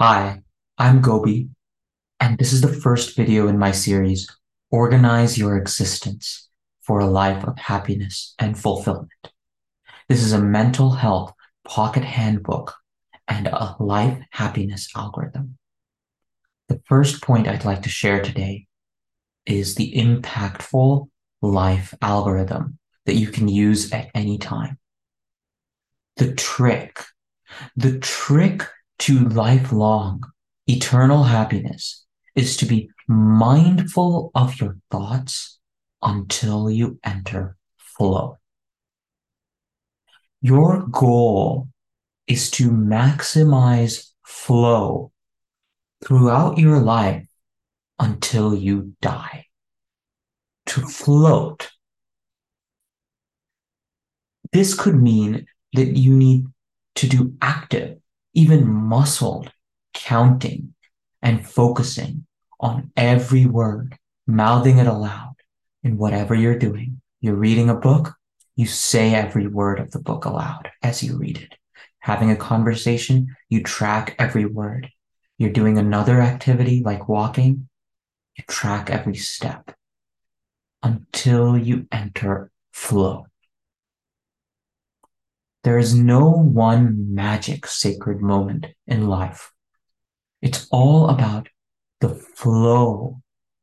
Hi, I'm Gobi, and this is the first video in my series, Organize Your Existence for a Life of Happiness and Fulfillment. This is a mental health pocket handbook and a life happiness algorithm. The first point I'd like to share today is the impactful life algorithm that you can use at any time. The trick, the trick to lifelong eternal happiness is to be mindful of your thoughts until you enter flow. Your goal is to maximize flow throughout your life until you die. To float. This could mean that you need to do active even muscled counting and focusing on every word, mouthing it aloud in whatever you're doing. You're reading a book, you say every word of the book aloud as you read it. Having a conversation, you track every word. You're doing another activity like walking, you track every step until you enter flow. There is no one magic sacred moment in life. It's all about the flow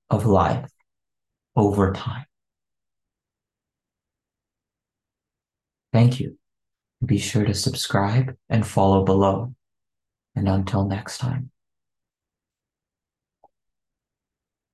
of life over time. Thank you. Be sure to subscribe and follow below. And until next time.